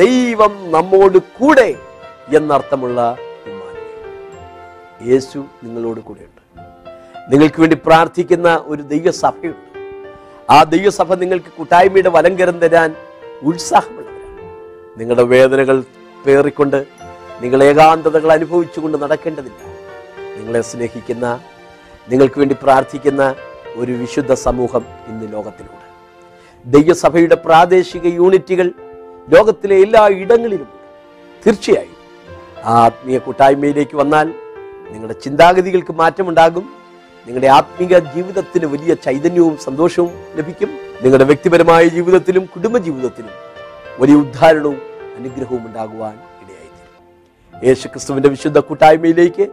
ദൈവം നമ്മോട് കൂടെ എന്നർത്ഥമുള്ള യേശു നിങ്ങളോട് കൂടെയുണ്ട്. നിങ്ങൾക്ക് വേണ്ടി പ്രാർത്ഥിക്കുന്ന ഒരു ദൈവസഭയുണ്ട്. ആ ദൈവസഭ നിങ്ങൾക്ക് കൂട്ടായ്മയുടെ വലങ്കരം തരാൻ ഉത്സാഹമുള്ളവരാണ്. നിങ്ങളുടെ വേദനകൾ പേറിക്കൊണ്ട് നിങ്ങൾ ഏകാന്തതകൾ അനുഭവിച്ചുകൊണ്ട് നടക്കേണ്ടതില്ല. നിങ്ങളെ സ്നേഹിക്കുന്ന നിങ്ങൾക്ക് വേണ്ടി പ്രാർത്ഥിക്കുന്ന ഒരു വിശുദ്ധ സമൂഹം ഇന്ന് ലോകത്തിലുണ്ട്. ദൈവസഭയുടെ പ്രാദേശിക യൂണിറ്റുകൾ ലോകത്തിലെ എല്ലാ ഇടങ്ങളിലും തീർച്ചയായും ആ ആത്മീയ കൂട്ടായ്മയിലേക്ക് വന്നാൽ നിങ്ങളുടെ ചിന്താഗതികൾക്ക് മാറ്റമുണ്ടാകും. നിങ്ങളുടെ ആത്മീക ജീവിതത്തിന് വലിയ ചൈതന്യവും സന്തോഷവും ലഭിക്കും. നിങ്ങളുടെ വ്യക്തിപരമായ ജീവിതത്തിലും കുടുംബ ജീവിതത്തിലും വലിയ ഉദ്ധാരണവും അനുഗ്രഹവും ഉണ്ടാകുവാൻ ഇടയായിത്തീരും. യേശു ക്രിസ്തുവിന്റെ വിശുദ്ധ കൂട്ടായ്മയിലേക്ക്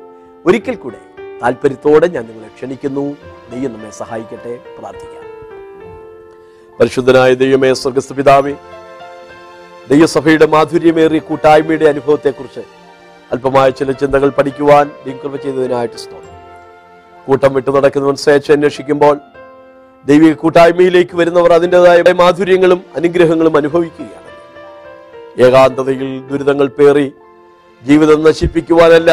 ഒരിക്കൽ കൂടെ താല്പര്യത്തോടെ ഞാൻ നിങ്ങളെ ക്ഷണിക്കുന്നു. ദൈവം നമ്മെ സഹായിക്കട്ടെ. പ്രാർത്ഥിക്കാം. പരിശുദ്ധനായ ദൈവമേ സ്വർഗസ്ഥ പിതാവേ ദൈവസഭയുടെ മാധുര്യമേറിയ കൂട്ടായ്മയുടെ അനുഭവത്തെക്കുറിച്ച് അല്പമായ ചില ചിന്തകൾ പഠിക്കുവാൻ കൃപ ചെയ്തതിനായിട്ട് സ്തോത്രം. കൂട്ടം വിട്ടു നടക്കുന്നവൻ സ്വേച്ഛ അന്വേഷിക്കുമ്പോൾ ദൈവിക കൂട്ടായ്മയിലേക്ക് വരുന്നവർ അതിന്റെതായ മാധുര്യങ്ങളും അനുഗ്രഹങ്ങളും അനുഭവിക്കുകയാണ് ഏകാന്തതയിൽ ദുരിതങ്ങൾ പേറി ജീവിതം നശിപ്പിക്കുവാനല്ല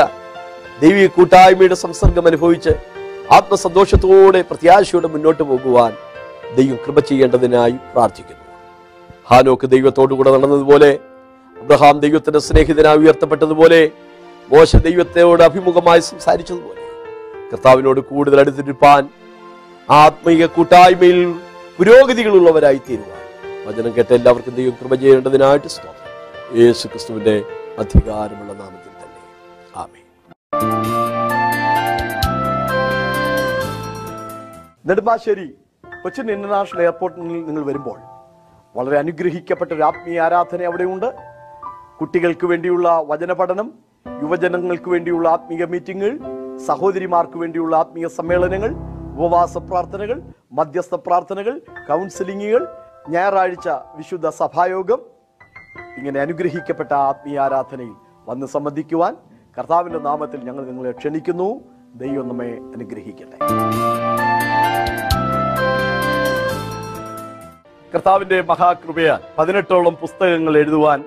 ദൈവിക കൂട്ടായ്മയുടെ സംസർഗം അനുഭവിച്ച് ആത്മസന്തോഷത്തോടെ പ്രത്യാശയോടെ മുന്നോട്ട് പോകുവാൻ ദൈവം കൃപ ചെയ്യേണ്ടതിനായി പ്രാർത്ഥിക്കുന്നു. ഹാനോക്ക് ദൈവത്തോടുകൂടെ നടന്നതുപോലെ അബ്രഹാം ദൈവത്തിന്റെ സ്നേഹിതനായി ഉയർത്തപ്പെട്ടതുപോലെ മോശ ദൈവത്തോട് അഭിമുഖമായി സംസാരിച്ചതുപോലെ കർത്താവിനോട് കൂടുതൽ അടുത്തിരിപ്പാൻ ആത്മീയ കൂട്ടായ്മയിൽ പുരോഗതികളുള്ളവരായി തീരുവാൻ വചനം കേട്ട എല്ലാവർക്കും ദൈവം കൃപ ചെയ്യേണ്ടതിനായിട്ട് സ്തോത്രം. യേശു ക്രിസ്തുവിന്റെ അധികാരമുള്ള നാമത്തിൽ തന്നെ. ആമേ നെടുമ്പാശ്ശേരി കൊച്ചിൻ ഇന്റർനാഷണൽ എയർപോർട്ടിൽ നിങ്ങൾ വരുമ്പോൾ വളരെ അനുഗ്രഹിക്കപ്പെട്ട ഒരു ആത്മീയ ആരാധന അവിടെയുണ്ട്. കുട്ടികൾക്ക് വേണ്ടിയുള്ള വചന പഠനം യുവജനങ്ങൾക്ക് വേണ്ടിയുള്ള ആത്മീയ മീറ്റിങ്ങുകൾ സഹോദരിമാർക്ക് വേണ്ടിയുള്ള ആത്മീയ സമ്മേളനങ്ങൾ ഉപവാസ പ്രാർത്ഥനകൾ മധ്യസ്ഥ പ്രാർത്ഥനകൾ കൗൺസിലിങ്ങുകൾ ഞായറാഴ്ച വിശുദ്ധ സഭായോഗം. ഇങ്ങനെ അനുഗ്രഹിക്കപ്പെട്ട ആത്മീയ ആരാധനയിൽ വന്ന് സംബന്ധിക്കുവാൻ കർത്താവിന്റെ നാമത്തിൽ ഞങ്ങൾ നിങ്ങളെ ക്ഷണിക്കുന്നു. ദൈവം നമ്മെ അനുഗ്രഹിക്കട്ടെ. കർത്താവിന്റെ മഹാകൃപയാൽ പതിനെട്ടോളം പുസ്തകങ്ങൾ എഴുതുവാൻ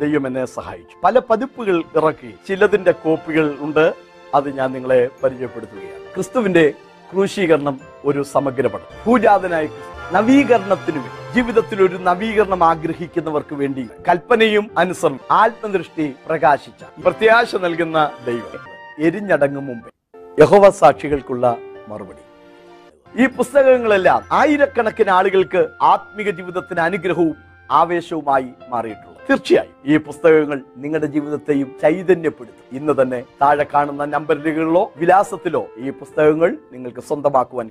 ദൈവം എന്നെ സഹായിച്ചു പല പതിപ്പുകൾ ഇറക്കി ചിലതിന്റെ കോപ്പികൾ ഉണ്ട്. അത് ഞാൻ നിങ്ങളെ പരിചയപ്പെടുത്തുകയാണ്. ക്രിസ്തുവിന്റെ ക്രൂശീകരണം ഒരു സമഗ്രപടം. ഭൂജാതനായ നവീകരണത്തിന് ജീവിതത്തിൽ ഒരു നവീകരണം ആഗ്രഹിക്കുന്നവർക്ക് വേണ്ടി കൽപ്പനയും അനുസരണം ആത്മദൃഷ്ടി പ്രകാശിച്ച പ്രത്യാശ നൽകുന്ന ദൈവം എരിഞ്ഞടങ്ങും മുമ്പേ യഹോവ സാക്ഷികൾക്കുള്ള മറുപടി. ഈ പുസ്തകങ്ങളെല്ലാം ആയിരക്കണക്കിന് ആളുകൾക്ക് ആത്മീക ജീവിതത്തിന് അനുഗ്രഹവും ആവേശവുമായി മാറിയിട്ടുണ്ട്. തീർച്ചയായും ഈ പുസ്തകങ്ങൾ നിങ്ങളുടെ ജീവിതത്തെയും ചൈതന്യപ്പെടുത്തും. ഇന്ന് തന്നെ താഴെ കാണുന്ന നമ്പറുകളിലോ വിലാസത്തിലോ ഈ പുസ്തകങ്ങൾ നിങ്ങൾക്ക് സ്വന്തമാക്കുവാൻ